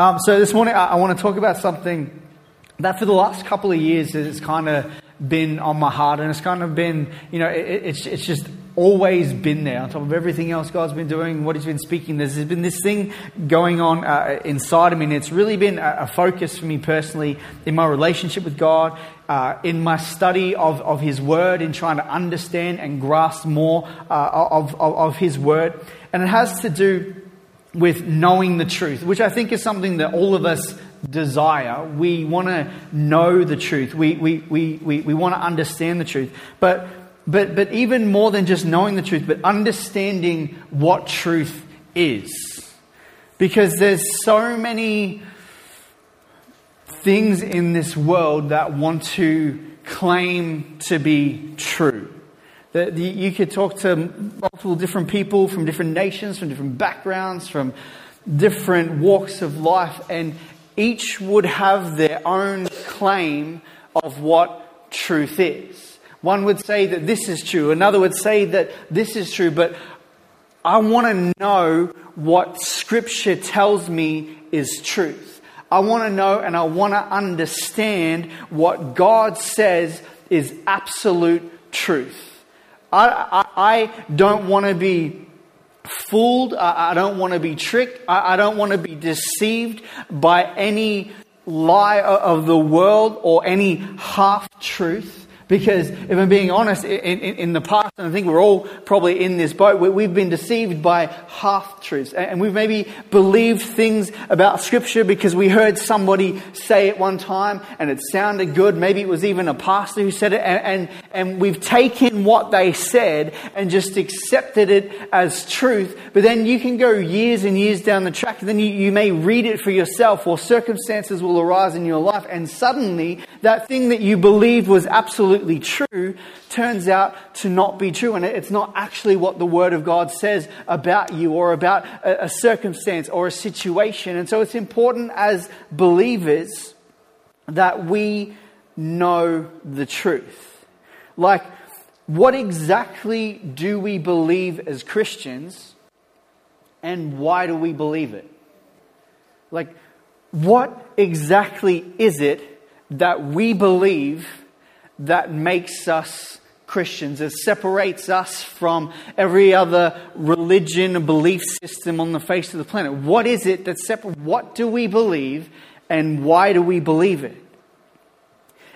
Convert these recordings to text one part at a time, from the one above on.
Um, so this morning I, I want to talk about something that for the last couple of years has kind of been on my heart, and it's kind of been, you know, it, it's, it's just always been there on top of everything else God's been doing, what He's been speaking. There's been this thing going on uh, inside of me, and it's really been a, a, focus for me personally in my relationship with God, uh, in my study of, of His Word, in trying to understand and grasp more uh, of, of, of His Word. And it has to do with knowing the truth, which I think is something that all of us desire. We want to know the truth. We, we, we, we, we want to understand the truth. But, but, but even more than just knowing the truth, but understanding what truth is. Because there's so many things in this world that want to claim to be true. That you could talk to multiple different people from different nations, from different backgrounds, from different walks of life, and each would have their own claim of what truth is. One would say that this is true, another would say that this is true, but I want to know what Scripture tells me is truth. I want to know and I want to understand what God says is absolute truth. I, I, I don't want to be fooled. I, I don't want to be tricked. I, I don't want to be deceived by any lie of the world or any half truth. Because if I'm being honest, in, in, in, the past, and I think we're all probably in this boat, we've been deceived by half truths. And we've maybe believed things about Scripture because we heard somebody say it one time and it sounded good. Maybe it was even a pastor who said it. And, and, and we've taken what they said and just accepted it as truth. But then you can go years and years down the track, and then you, you may read it for yourself, or circumstances will arise in your life, and suddenly that thing that you believed was absolute absolutely true turns out to not be true. And it's not actually what the Word of God says about you or about a, a circumstance or a situation. And so it's important as believers that we know the truth. Like, what exactly do we believe as Christians and why do we believe it? Like, what exactly is it that we believe that makes us Christians. It separates us from every other religion belief system on the face of the planet. What is it that separates? What do we believe and why do we believe it?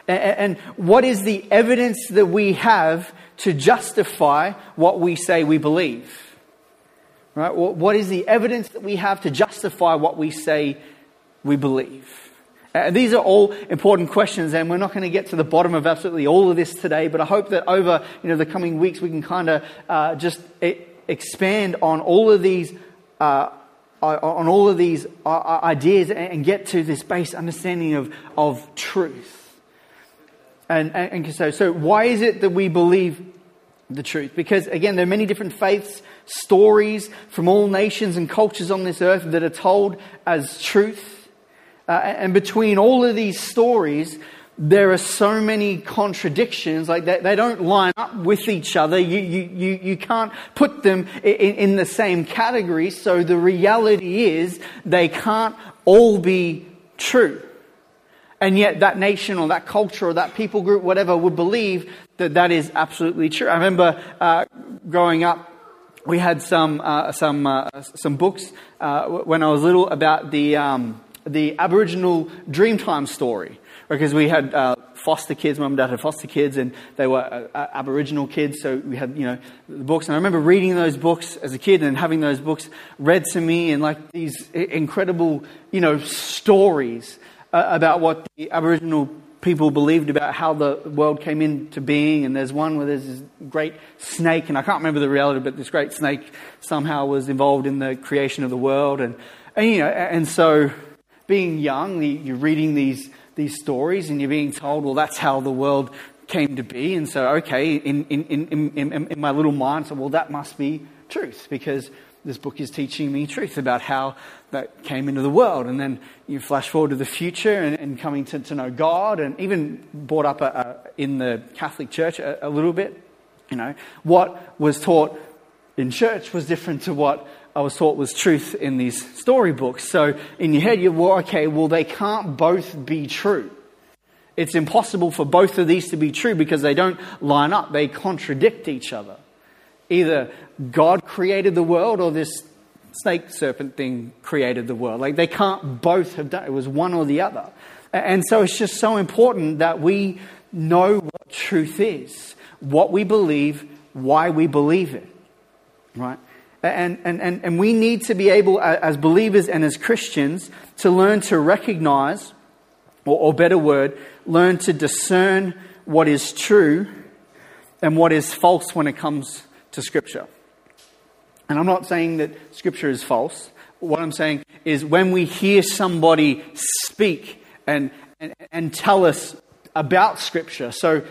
And what is the evidence that we have to justify what we say we believe? Right? What is the evidence that we have to justify what we say we believe? Uh, these are all important questions, and we're not going to get to the bottom of absolutely all of this today. But I hope that over you know the coming weeks we can kind of uh, just expand on all of these. Uh, on all of these uh, uh, ideas and get to this base understanding of, of truth. And, and, and so, so, why is it that we believe the truth? Because, again, there are many different faiths, stories from all nations and cultures on this earth that are told as truth. Uh, and between all of these stories, there are so many contradictions, like they, they don't line up with each other. You, you, you, you can't put them in, in the same category. So the reality is they can't all be true. And yet that nation or that culture or that people group, whatever, would believe that that is absolutely true. I remember uh, growing up, we had some, uh, some, uh, some books uh, when I was little about the, um, the Aboriginal Dreamtime story. Because we had uh, foster kids, mum and dad had foster kids, and they were uh, Aboriginal kids, so we had, you know, the books. And I remember reading those books as a kid and having those books read to me and like these incredible, you know, stories uh, about what the Aboriginal people believed about how the world came into being. And there's one where there's this great snake, and I can't remember the reality, but this great snake somehow was involved in the creation of the world. And, and you know, and so being young, you're reading these, these stories and you're being told, well, that's how the world came to be. And so, okay, in, in, in, in, in my little mind, so, well, that must be truth because this book is teaching me truth about how that came into the world. And then you flash forward to the future and, and coming to, to know God and even brought up a, a, in the Catholic Church a, a little bit. You know, what was taught in church was different to what I was taught was truth in these storybooks. So in your head, you're, well, okay, well, they can't both be true. It's impossible for both of these to be true because they don't line up, they contradict each other. Either God created the world or this snake serpent thing created the world. Like they can't both have done it, was one or the other. And so it's just so important that we know what truth is, what we believe, why we believe it. Right? And, and, and, and we need to be able, as believers and as Christians, to learn to recognize, or, or better word, learn to discern what is true and what is false when it comes to Scripture. And I'm not saying that Scripture is false. What I'm saying is when we hear somebody speak and, and, and tell us about Scripture, so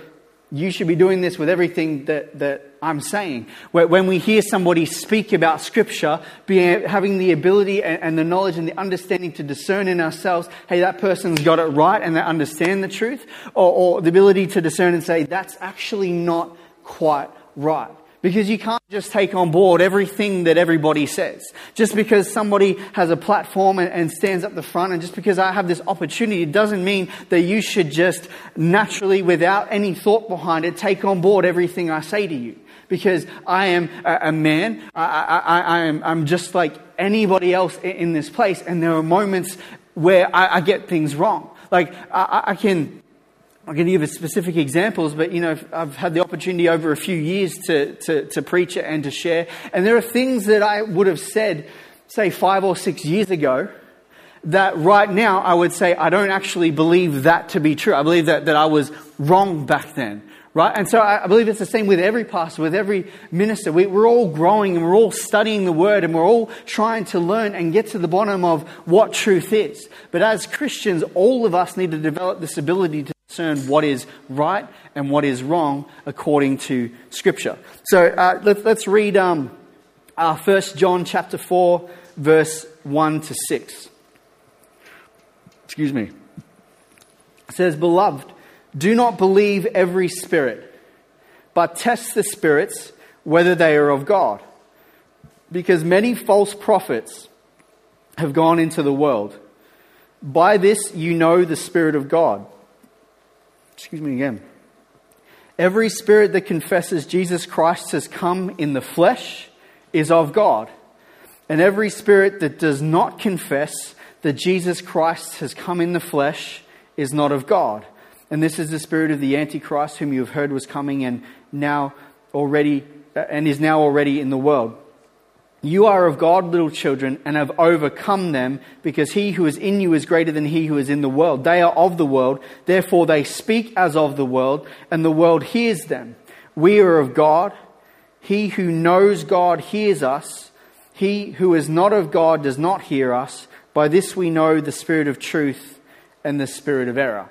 you should be doing this with everything that, that I'm saying. When we hear somebody speak about Scripture, be, having the ability and, and the knowledge and the understanding to discern in ourselves, hey, that person's got it right and they understand the truth, or, or the ability to discern and say, that's actually not quite right. Because you can't just take on board everything that everybody says. Just because somebody has a platform and, and, stands up the front, and just because I have this opportunity, it doesn't mean that you should just naturally, without any thought behind it, take on board everything I say to you. Because I am a, man, I, I, I, am, I'm just like anybody else in, this place, and there are moments where I, I get things wrong. Like, I, I can I can give specific examples, but you know, I've had the opportunity over a few years to, to, to preach and to share. And there are things that I would have said, say, five or six years ago, that right now I would say I don't actually believe that to be true. I believe that, that I was wrong back then. Right? And so I believe it's the same with every pastor, with every minister. We, are all growing and we're all studying the word and we're all trying to learn and get to the bottom of what truth is. But as Christians, all of us need to develop this ability to discern what is right and what is wrong according to Scripture. So uh, let, us read um, uh, 1 John chapter 4, verse 1 to 6. Excuse me. It says, Beloved, do not believe every spirit, but test the spirits whether they are of God. Because many false prophets have gone into the world. By this you know the Spirit of God. Excuse me again. Every spirit that confesses Jesus Christ has come in the flesh is of God. And every spirit that does not confess that Jesus Christ has come in the flesh is not of God. And this is the spirit of the Antichrist, whom you have heard was coming and now already and is now already in the world. You are of God, little children, and have overcome them, because he who is in you is greater than he who is in the world. They are of the world, therefore they speak as of the world, and the world hears them. We are of God. He who knows God hears us. He who is not of God does not hear us. By this we know the spirit of truth and the spirit of error.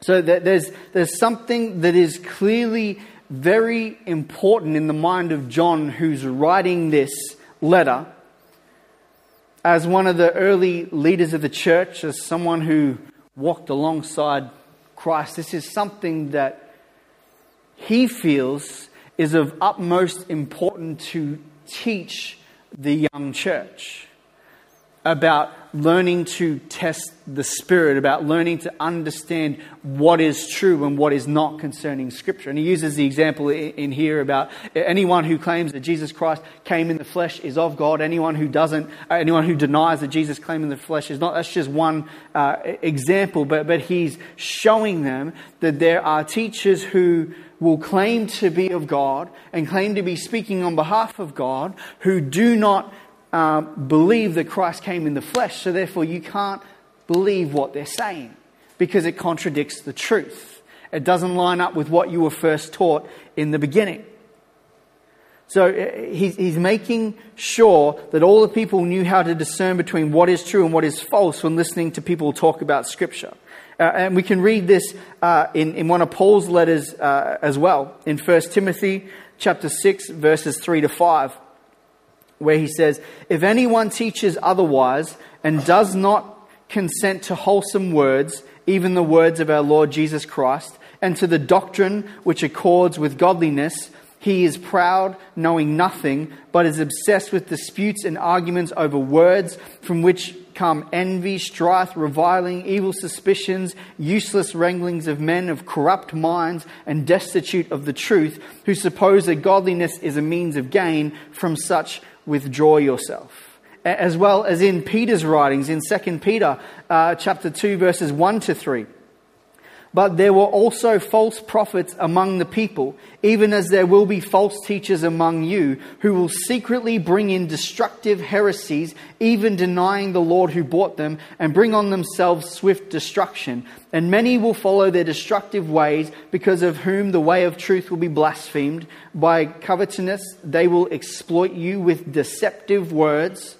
So there's, there's something that is clearly very important in the mind of John, who's writing this letter, as one of the early leaders of the church, as someone who walked alongside Christ. This is something that he feels is of utmost importance to teach the young church about learning to test the Spirit, about learning to understand what is true and what is not concerning Scripture. And he uses the example in here about anyone who claims that Jesus Christ came in the flesh is of God. Anyone who doesn't, uh, anyone who denies that Jesus came in the flesh is not. That's just one uh, example, but, but he's showing them that there are teachers who will claim to be of God and claim to be speaking on behalf of God who do not uh, believe that Christ came in the flesh, so therefore you can't believe what they're saying because it contradicts the truth. It doesn't line up with what you were first taught in the beginning. So uh, he's, he's making sure that all the people knew how to discern between what is true and what is false when listening to people talk about Scripture. Uh, and we can read this uh, in, in one of Paul's letters uh, as well, in 1 Timothy chapter 6, verses 3 to 5 where he says, If anyone teaches otherwise and does not consent to wholesome words, even the words of our Lord Jesus Christ, and to the doctrine which accords with godliness, He is proud, knowing nothing, but is obsessed with disputes and arguments over words, from which come envy, strife, reviling, evil suspicions, useless wranglings of men of corrupt minds and destitute of the truth, who suppose that godliness is a means of gain. From such, withdraw yourself. As well as in Peter's writings in 2 Peter uh, chapter 2, verses 1 to 3. But there were also false prophets among the people, even as there will be false teachers among you, who will secretly bring in destructive heresies, even denying the Lord who bought them, and bring on themselves swift destruction. And many will follow their destructive ways, because of whom the way of truth will be blasphemed. By covetousness, they will exploit you with deceptive words.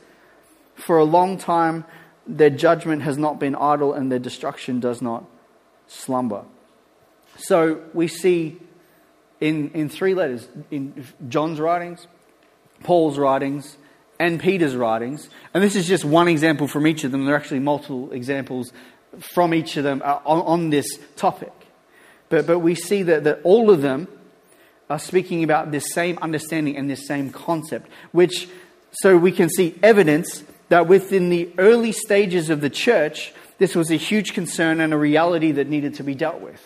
For a long time, their judgment has not been idle, and their destruction does not slumber. So we see in, in three letters in John's writings, Paul's writings, and Peter's writings. And this is just one example from each of them. There are actually multiple examples from each of them uh, on, on this topic. But, but we see that, that all of them are speaking about this same understanding and this same concept, which so we can see evidence that within the early stages of the church, this was a huge concern and a reality that needed to be dealt with.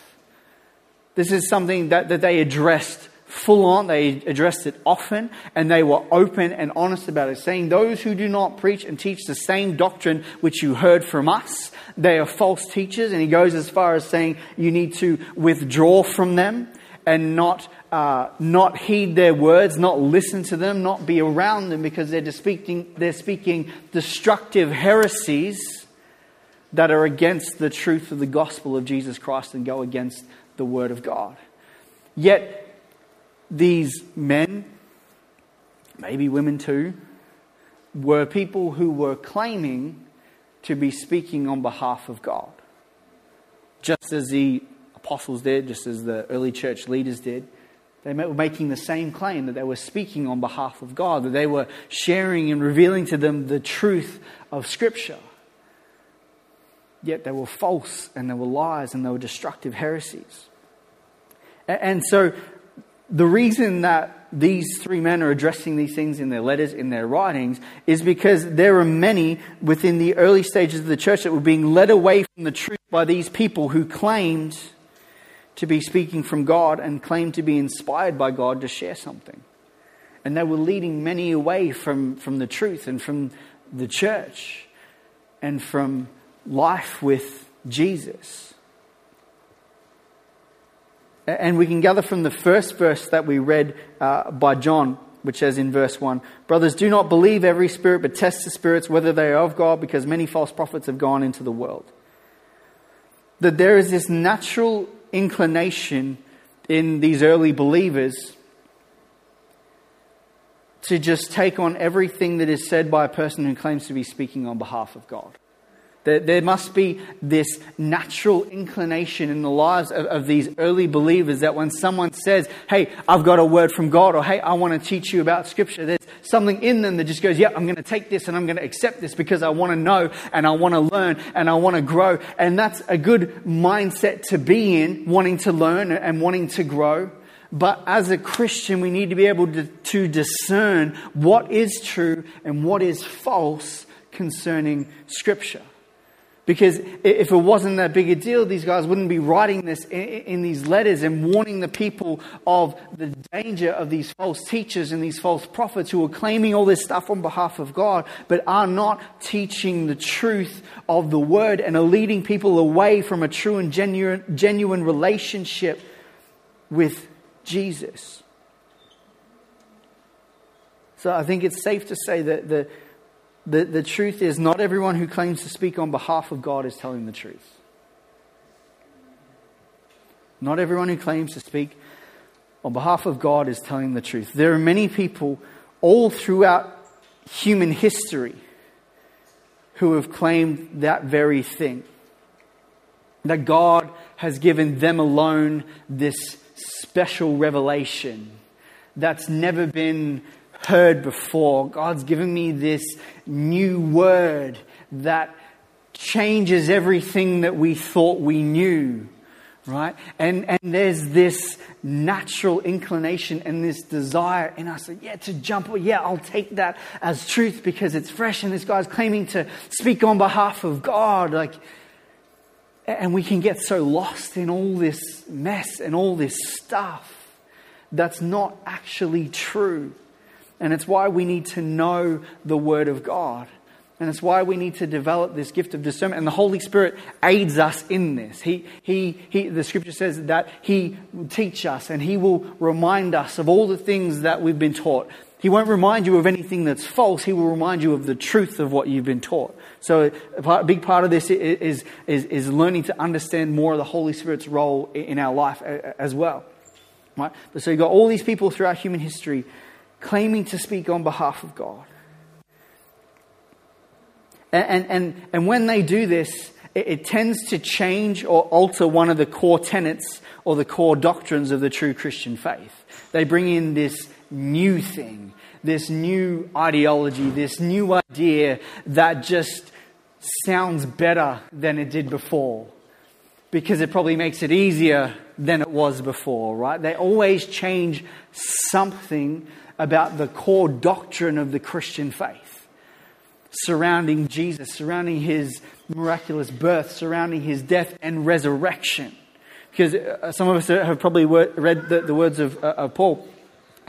This is something that, that they addressed full on, they addressed it often, and they were open and honest about it, saying, Those who do not preach and teach the same doctrine which you heard from us, they are false teachers. And he goes as far as saying, You need to withdraw from them and not, uh, not heed their words, not listen to them, not be around them because they're speaking, they're speaking destructive heresies that are against the truth of the gospel of Jesus Christ and go against the word of God. Yet, these men, maybe women too, were people who were claiming to be speaking on behalf of God. Just as the apostles did, just as the early church leaders did. They were making the same claim that they were speaking on behalf of God, that they were sharing and revealing to them the truth of Scripture yet they were false and they were lies and they were destructive heresies. And so the reason that these three men are addressing these things in their letters, in their writings, is because there are many within the early stages of the church that were being led away from the truth by these people who claimed to be speaking from God and claimed to be inspired by God to share something. And they were leading many away from, from the truth and from the church and from life with Jesus. And we can gather from the first verse that we read uh, by John, which says in verse 1 Brothers, do not believe every spirit, but test the spirits whether they are of God, because many false prophets have gone into the world. That there is this natural inclination in these early believers to just take on everything that is said by a person who claims to be speaking on behalf of God. There must be this natural inclination in the lives of, of, these early believers that when someone says, Hey, I've got a word from God, or Hey, I want to teach you about Scripture, there's something in them that just goes, Yeah, I'm going to take this and I'm going to accept this because I want to know and I want to learn and I want to grow. And that's a good mindset to be in, wanting to learn and wanting to grow. But as a Christian, we need to be able to, to discern what is true and what is false concerning Scripture. Because if it wasn't that big a deal, these guys wouldn't be writing this in these letters and warning the people of the danger of these false teachers and these false prophets who are claiming all this stuff on behalf of God, but are not teaching the truth of the word and are leading people away from a true and genuine, genuine relationship with Jesus. So I think it's safe to say that the the, the truth is, not everyone who claims to speak on behalf of God is telling the truth. Not everyone who claims to speak on behalf of God is telling the truth. There are many people all throughout human history who have claimed that very thing. That God has given them alone this special revelation that's never been heard before. God's given me this new word that changes everything that we thought we knew. right? And, and there's this natural inclination and this desire in us, yeah, to jump, yeah, I'll take that as truth because it's fresh and this guy's claiming to speak on behalf of God. Like, and we can get so lost in all this mess and all this stuff that's not actually true. And it's why we need to know the Word of God. And it's why we need to develop this gift of discernment. And the Holy Spirit aids us in this. He, he, he, the scripture says that He will teach us and He will remind us of all the things that we've been taught. He won't remind you of anything that's false. He will remind you of the truth of what you've been taught. So a big part of this is, is, is learning to understand more of the Holy Spirit's role in our life as well. Right? But So you've got all these people throughout human history claiming to speak on behalf of God. And, and, and when they do this, it, it tends to change or alter one of the core tenets or the core doctrines of the true Christian faith. They bring in this new thing, this new ideology, this new idea that just sounds better than it did before because it probably makes it easier than it was before, right? They always change something about the core doctrine of the Christian faith surrounding Jesus, surrounding his miraculous birth, surrounding his death and resurrection. Because uh, some of us have probably read the, words of, uh, of Paul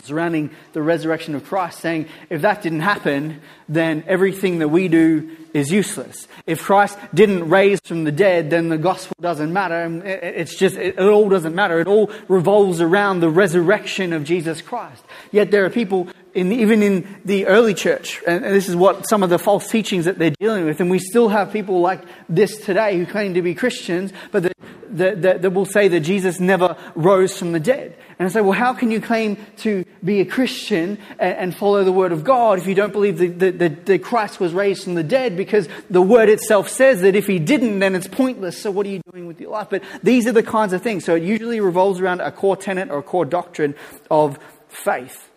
surrounding the resurrection of Christ, saying, if that didn't happen, then everything that we do is useless. If Christ didn't raise from the dead, then the gospel doesn't matter. It's just, it all doesn't matter. It all revolves around the resurrection of Jesus Christ. Yet there are people, in, even in the early church, and this is what some of the false teachings that they're dealing with, and we still have people like this today who claim to be Christians, but that, that, that, that will say that Jesus never rose from the dead. And I say, well, how can you claim to be a Christian and, and follow the Word of God if you don't believe that, Christ was raised from the dead? Because the Word itself says that if He didn't, then it's pointless. So what are you doing with your life? But these are the kinds of things. So it usually revolves around a core tenet or a core doctrine of faith.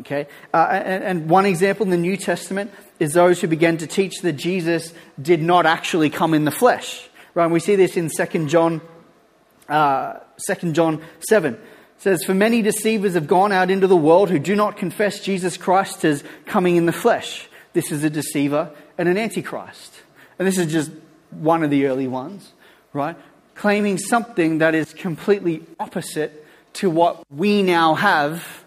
Okay? Uh, and, and one example in the New Testament is those who began to teach that Jesus did not actually come in the flesh. Right? And we see this in 2 John, uh, 2 John 7 says, For many deceivers have gone out into the world who do not confess Jesus Christ as coming in the flesh. This is a deceiver and an antichrist. And this is just one of the early ones, right? Claiming something that is completely opposite to what we now have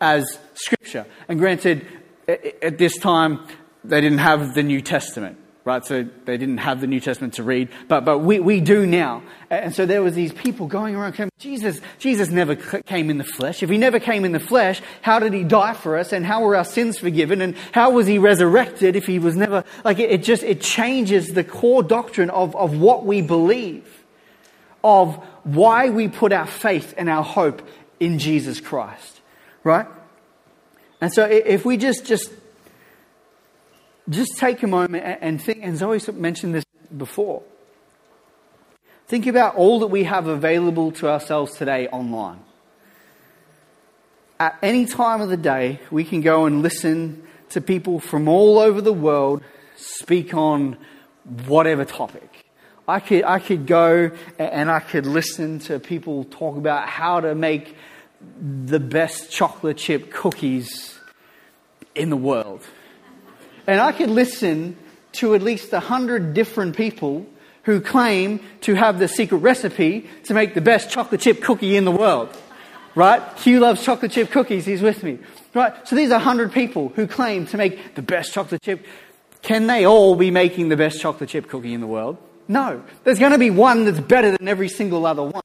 as Scripture. And granted, at this time, they didn't have the New Testament right? So they didn't have the New Testament to read, but, but we, we do now. And so there was these people going around saying, Jesus, Jesus never came in the flesh. If he never came in the flesh, how did he die for us? And how were our sins forgiven? And how was he resurrected if he was never, like it, it just, it changes the core doctrine of, of what we believe, of why we put our faith and our hope in Jesus Christ, right? And so if we just, just just take a moment and think, and Zoe mentioned this before. Think about all that we have available to ourselves today online. At any time of the day, we can go and listen to people from all over the world speak on whatever topic. I could, I could go and I could listen to people talk about how to make the best chocolate chip cookies in the world. And I could listen to at least a hundred different people who claim to have the secret recipe to make the best chocolate chip cookie in the world. Right? Hugh loves chocolate chip cookies. He's with me. Right? So these are 100 people who claim to make the best chocolate chip. Can they all be making the best chocolate chip cookie in the world? No. There's going to be one that's better than every single other one.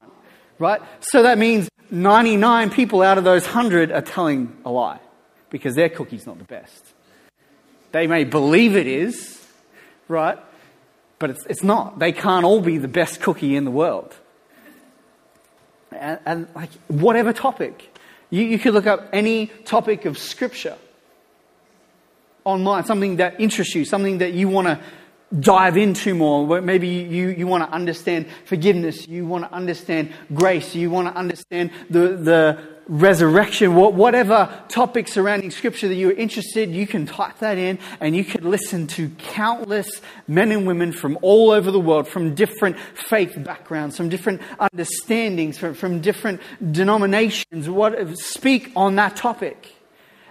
Right? So that means 99 people out of those 100 are telling a lie because their cookie's not the best. They may believe it is, right? But it's, it's not. They can't all be the best cookie in the world. And, and like, whatever topic. You, you could look up any topic of Scripture online, something that interests you, something that you want to dive into more. Maybe you, you want to understand forgiveness, you want to understand grace, you want to understand the, the resurrection, whatever topic surrounding scripture that you're interested, you can type that in and you could listen to countless men and women from all over the world, from different faith backgrounds, from different understandings, from, from different denominations, what, speak on that topic.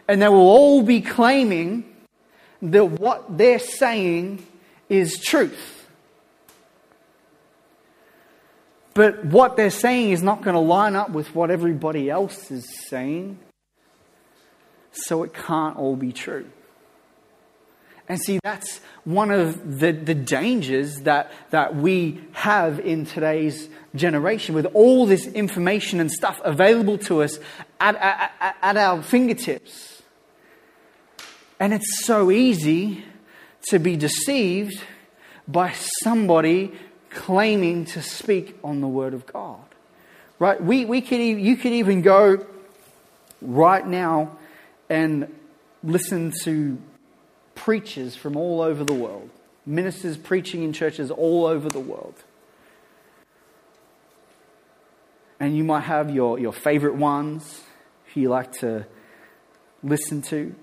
And they will all be claiming that what they're saying is truth. But what they're saying is not going to line up with what everybody else is saying. So it can't all be true. And see, that's one of the, the dangers that, that we have in today's generation with all this information and stuff available to us at, at, at our fingertips. And it's so easy to be deceived by somebody claiming to speak on the Word of God. Right? We, we could, you could even go right now and listen to preachers from all over the world, ministers preaching in churches all over the world. And you might have your, your favorite ones who you like to listen to.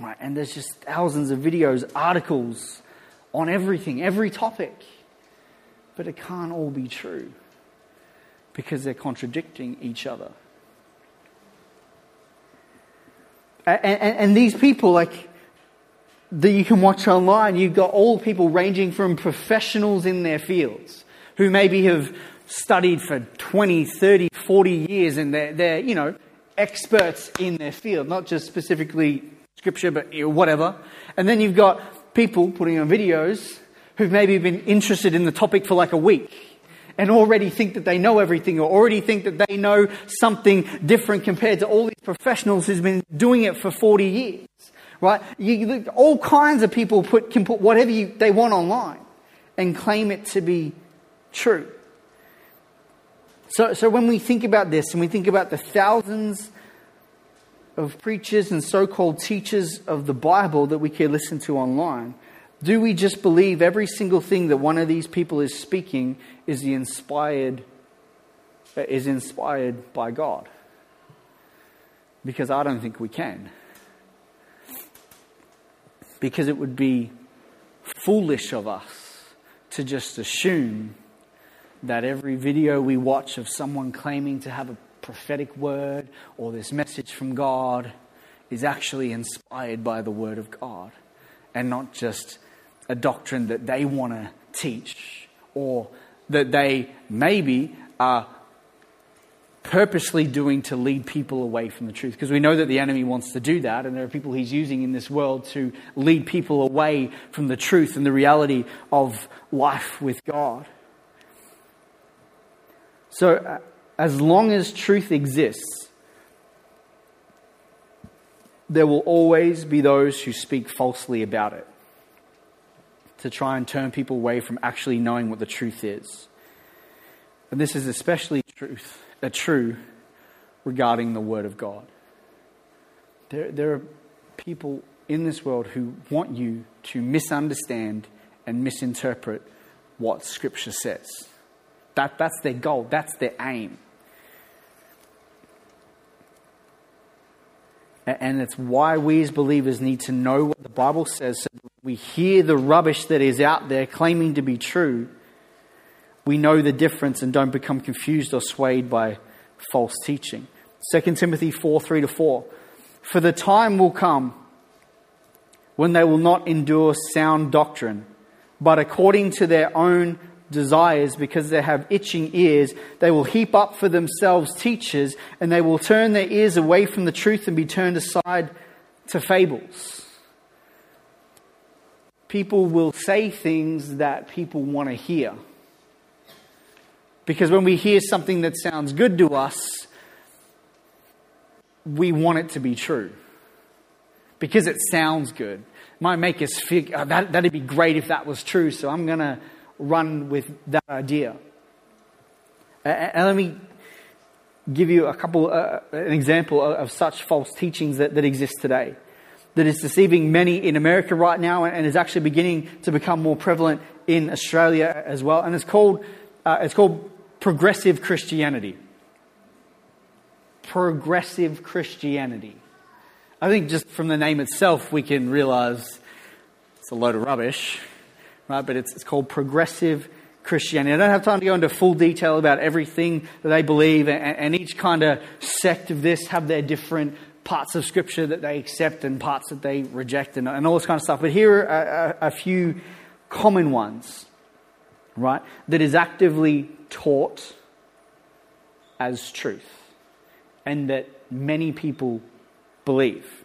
Right, and there's just thousands of videos, articles, on everything, every topic. But it can't all be true because they're contradicting each other. And, and, and, these people, like, that you can watch online, you've got all people ranging from professionals in their fields who maybe have studied for 20, 30, 40 years and they're, they're you know, experts in their field, not just specifically scripture, but whatever. And then you've got people putting on videos who've maybe been interested in the topic for like a week and already think that they know everything or already think that they know something different compared to all these professionals who's been doing it for 40 years. Right? You, all kinds of people put, can put whatever you, they want online and claim it to be true. So, so when we think about this and we think about the thousands of preachers and so called teachers of the Bible that we can listen to online? Do we just believe every single thing that one of these people is speaking is the inspired uh, is inspired by God? Because I don't think we can. Because it would be foolish of us to just assume that every video we watch of someone claiming to have a prophetic word or this message from God is actually inspired by the Word of God and not just a doctrine that they want to teach or that they maybe are purposely doing to lead people away from the truth. Because we know that the enemy wants to do that, and there are people he's using in this world to lead people away from the truth and the reality of life with God. So, uh, as long as truth exists, there will always be those who speak falsely about it to try and turn people away from actually knowing what the truth is. And this is especially truth, uh, true regarding the Word of God. There, there are people in this world who want you to misunderstand and misinterpret what Scripture says. That, that's their goal, that's their aim. And it's why we as believers need to know what the Bible says so we hear the rubbish that is out there claiming to be true. We know the difference and don't become confused or swayed by false teaching. 2 Timothy 4 3 to 4. For the time will come when they will not endure sound doctrine, but according to their own desires, because they have itching ears, they will heap up for themselves teachers, and they will turn their ears away from the truth and be turned aside to fables. People will say things that people want to hear. Because when we hear something that sounds good to us, we want it to be true. Because it sounds good. It might make us feel, oh, that, that'd be great if that was true, so I'm going to run with that idea. And let me give you a couple, uh, an example of such false teachings that, that exist today. That is deceiving many in America right now and is actually beginning to become more prevalent in Australia as well. And it's called, uh, it's called progressive Christianity. progressive Christianity. I think just from the name itself, we can realize it's a load of rubbish, right? But it's, it's called progressive Christianity. I don't have time to go into full detail about everything that they believe, and, and each kind of sect of this have their different parts of Scripture that they accept and parts that they reject, and, and all this kind of stuff. But here are a, a few common ones, right? That is actively taught as truth, and that many people believe.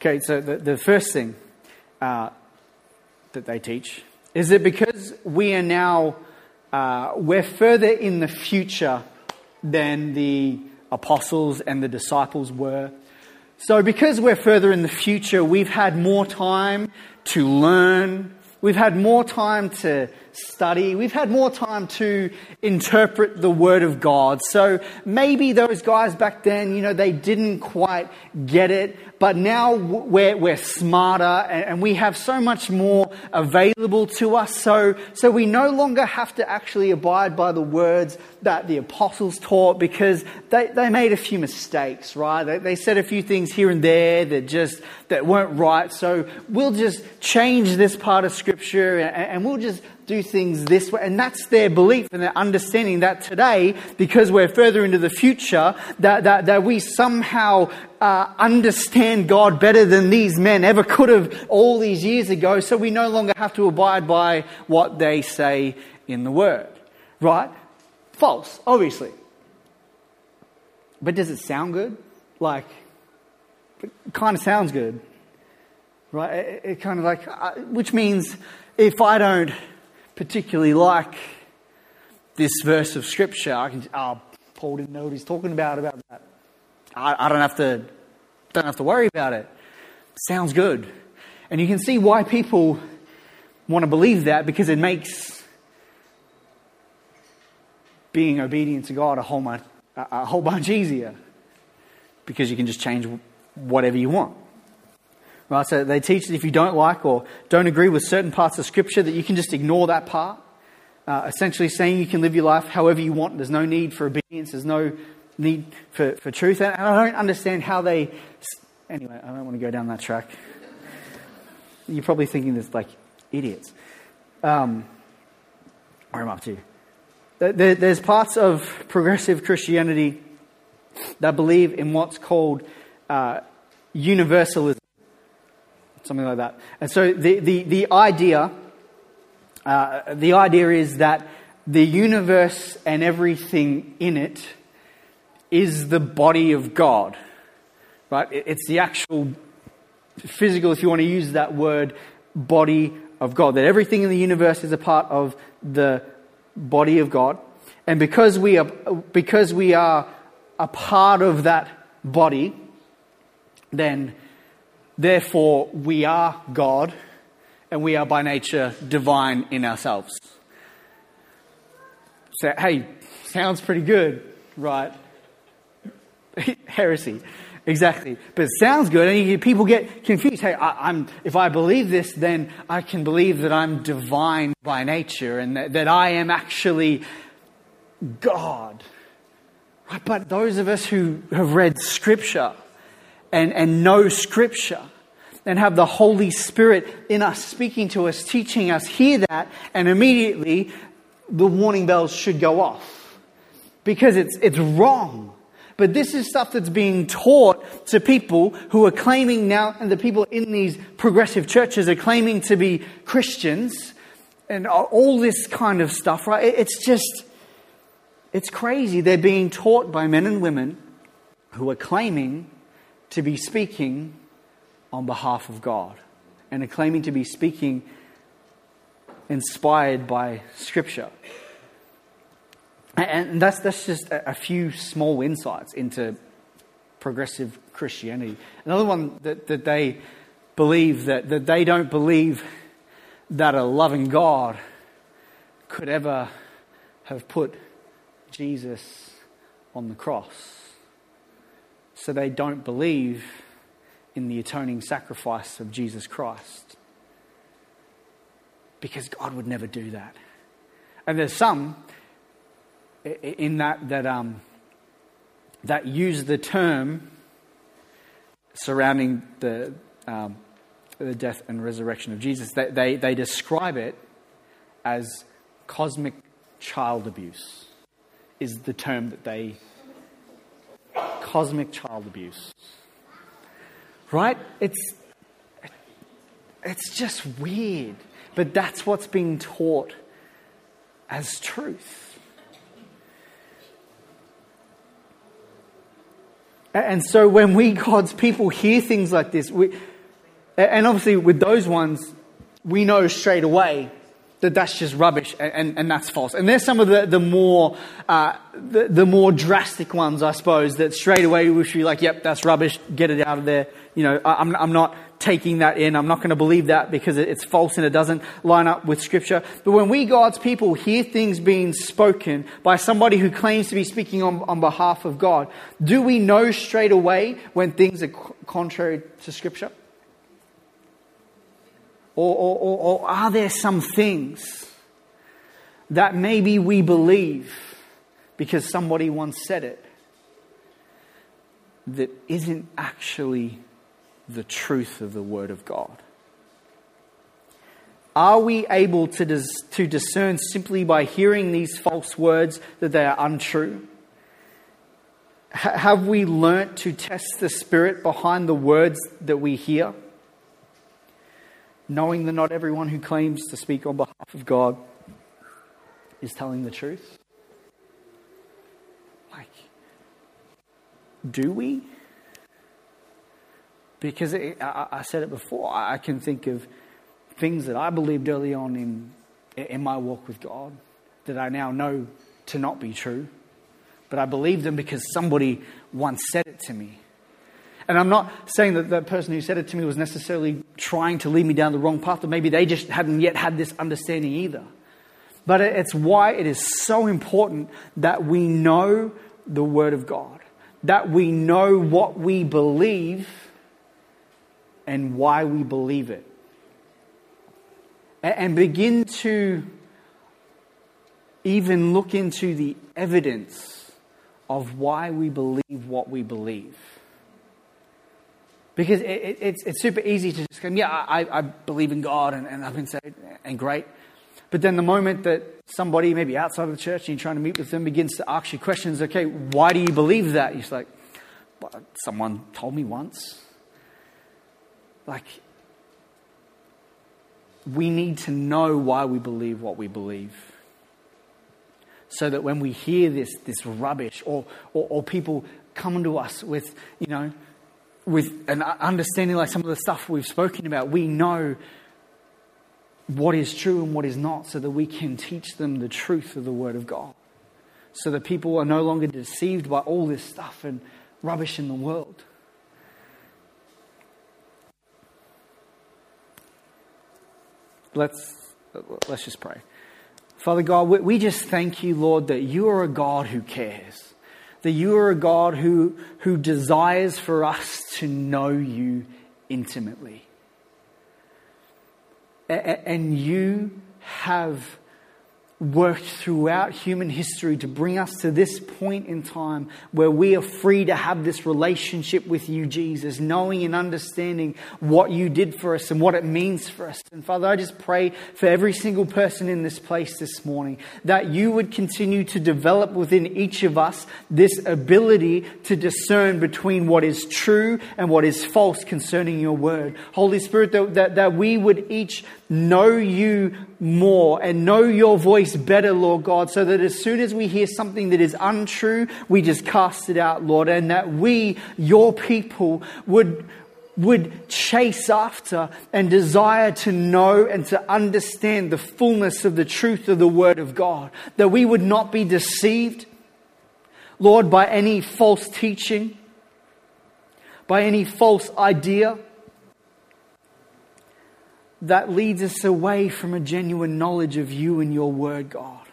Okay, so the, the first thing uh, that they teach is that because we are now, uh, we're further in the future than the apostles and the disciples were. So, because we're further in the future, we've had more time to learn, we've had more time to study. We've had more time to interpret the Word of God. So maybe those guys back then, you know, they didn't quite get it, but now we're, we're smarter and we have so much more available to us. So, so we no longer have to actually abide by the words that the apostles taught because they, they made a few mistakes, right? They, they said a few things here and there that just, that weren't right. So we'll just change this part of scripture and, and we'll just do things this way. And that's their belief and their understanding that today, because we're further into the future, that, that, that we somehow uh, understand God better than these men ever could have all these years ago. So we no longer have to abide by what they say in the Word. Right? False, obviously. But does it sound good? Like, it kind of sounds good. Right? It, it kind of like, uh, which means if I don't particularly like this verse of scripture, I can, oh, Paul didn't know what he's talking about about that. I, I don't have to, don't have to worry about it. Sounds good. And you can see why people want to believe that because it makes being obedient to God a whole, much, a whole bunch easier because you can just change whatever you want. Right? So they teach that if you don't like or don't agree with certain parts of Scripture, that you can just ignore that part. Uh, essentially saying you can live your life however you want. There's no need for obedience. There's no need for, for truth. And I don't understand how they. Anyway, I don't want to go down that track. You're probably thinking this like idiots. Um, where am I up to? There, there's parts of progressive Christianity that believe in what's called uh, universalism something like that. And so the, the, the idea, uh, the idea is that the universe and everything in it is the body of God, right? It's the actual physical, if you want to use that word, body of God. That everything in the universe is a part of the body of God. And because we are, because we are a part of that body, then Therefore, we are God and we are by nature divine in ourselves. So, hey, sounds pretty good, right? Heresy. Exactly. But it sounds good, and people get confused. Hey, I, am if I believe this, then I can believe that I'm divine by nature and that, that I am actually God. Right? But those of us who have read Scripture, and, and know Scripture and have the Holy Spirit in us, speaking to us, teaching us, hear that, and immediately the warning bells should go off. Because it's, it's wrong. But this is stuff that's being taught to people who are claiming now, and the people in these progressive churches are claiming to be Christians, and all this kind of stuff, right? It's just, it's crazy. They're being taught by men and women who are claiming to be speaking on behalf of God and are claiming to be speaking inspired by Scripture. And that's, that's just a few small insights into progressive Christianity. Another one that, that they believe that, that they don't believe that a loving God could ever have put Jesus on the cross. So they don't believe in the atoning sacrifice of Jesus Christ. Because God would never do that. And there's some in that that um, that use the term surrounding the, um, the death and resurrection of Jesus, they, they, they describe it as cosmic child abuse, is the term that they. Cosmic child abuse. Right? It's, it's just weird. But that's what's being taught as truth. And so when we, God's people, hear things like this, we, and obviously with those ones, we know straight away that that's just rubbish and, and, and, that's false. And there's some of the, the more uh, the, the, more drastic ones, I suppose, that straight away we should be like, yep, that's rubbish, get it out of there. You know, I, I'm, I'm not taking that in. I'm not going to believe that because it's false and it doesn't line up with scripture. But when we, God's people, hear things being spoken by somebody who claims to be speaking on, on behalf of God, do we know straight away when things are contrary to scripture? Or, or, or, or are there some things that maybe we believe because somebody once said it that isn't actually the truth of the Word of God? Are we able to, dis- to discern simply by hearing these false words that they are untrue? Have we learnt to test the spirit behind the words that we hear? Knowing that not everyone who claims to speak on behalf of God is telling the truth? Like, do we? Because it, I, I, said it before, I can think of things that I believed early on in, in my walk with God that I now know to not be true. But I believe them because somebody once said it to me. And I'm not saying that the person who said it to me was necessarily trying to lead me down the wrong path, or maybe they just hadn't yet had this understanding either. But it's why it is so important that we know the Word of God, that we know what we believe and why we believe it. And begin to even look into the evidence of why we believe what we believe. Because it, it, it's, it's super easy to just go, yeah, I, I believe in God and, and I've been saved and great. But then the moment that somebody, maybe outside of the church, and you're trying to meet with them, begins to ask you questions, okay, why do you believe that? You're like, well, someone told me once. Like, we need to know why we believe what we believe. So that when we hear this, this rubbish, or, or, or people come to us with, you know, with an understanding like some of the stuff we've spoken about, we know what is true and what is not so that we can teach them the truth of the Word of God. So that people are no longer deceived by all this stuff and rubbish in the world. Let's, let's just pray. Father God, we just thank you, Lord, that you are a God who cares that you are a God who, who desires for us to know you intimately. And you have worked throughout human history to bring us to this point in time where we are free to have this relationship with you, Jesus, knowing and understanding what you did for us and what it means for us. And Father, I just pray for every single person in this place this morning that you would continue to develop within each of us this ability to discern between what is true and what is false concerning your word. Holy Spirit, that, that, that we would each know you more and know your voice better, Lord God, so that as soon as we hear something that is untrue, we just cast it out, Lord, and that we, your people, would, would chase after and desire to know and to understand the fullness of the truth of the Word of God. That we would not be deceived, Lord, by any false teaching, by any false idea that leads us away from a genuine knowledge of you and your word, God.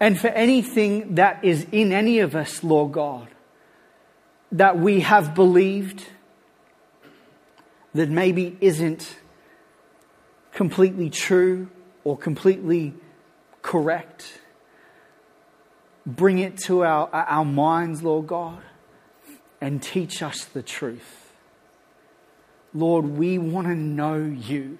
And for anything that is in any of us, Lord God, that we have believed that maybe isn't completely true or completely correct, bring it to our, our minds, Lord God, and teach us the truth. Lord, we want to know you.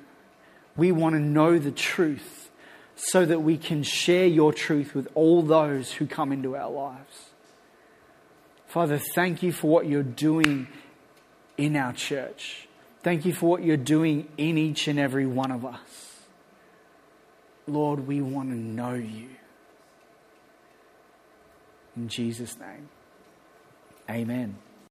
We want to know the truth so that we can share your truth with all those who come into our lives. Father, thank you for what you're doing in our church. Thank you for what you're doing in each and every one of us. Lord, we want to know you. In Jesus' name, amen.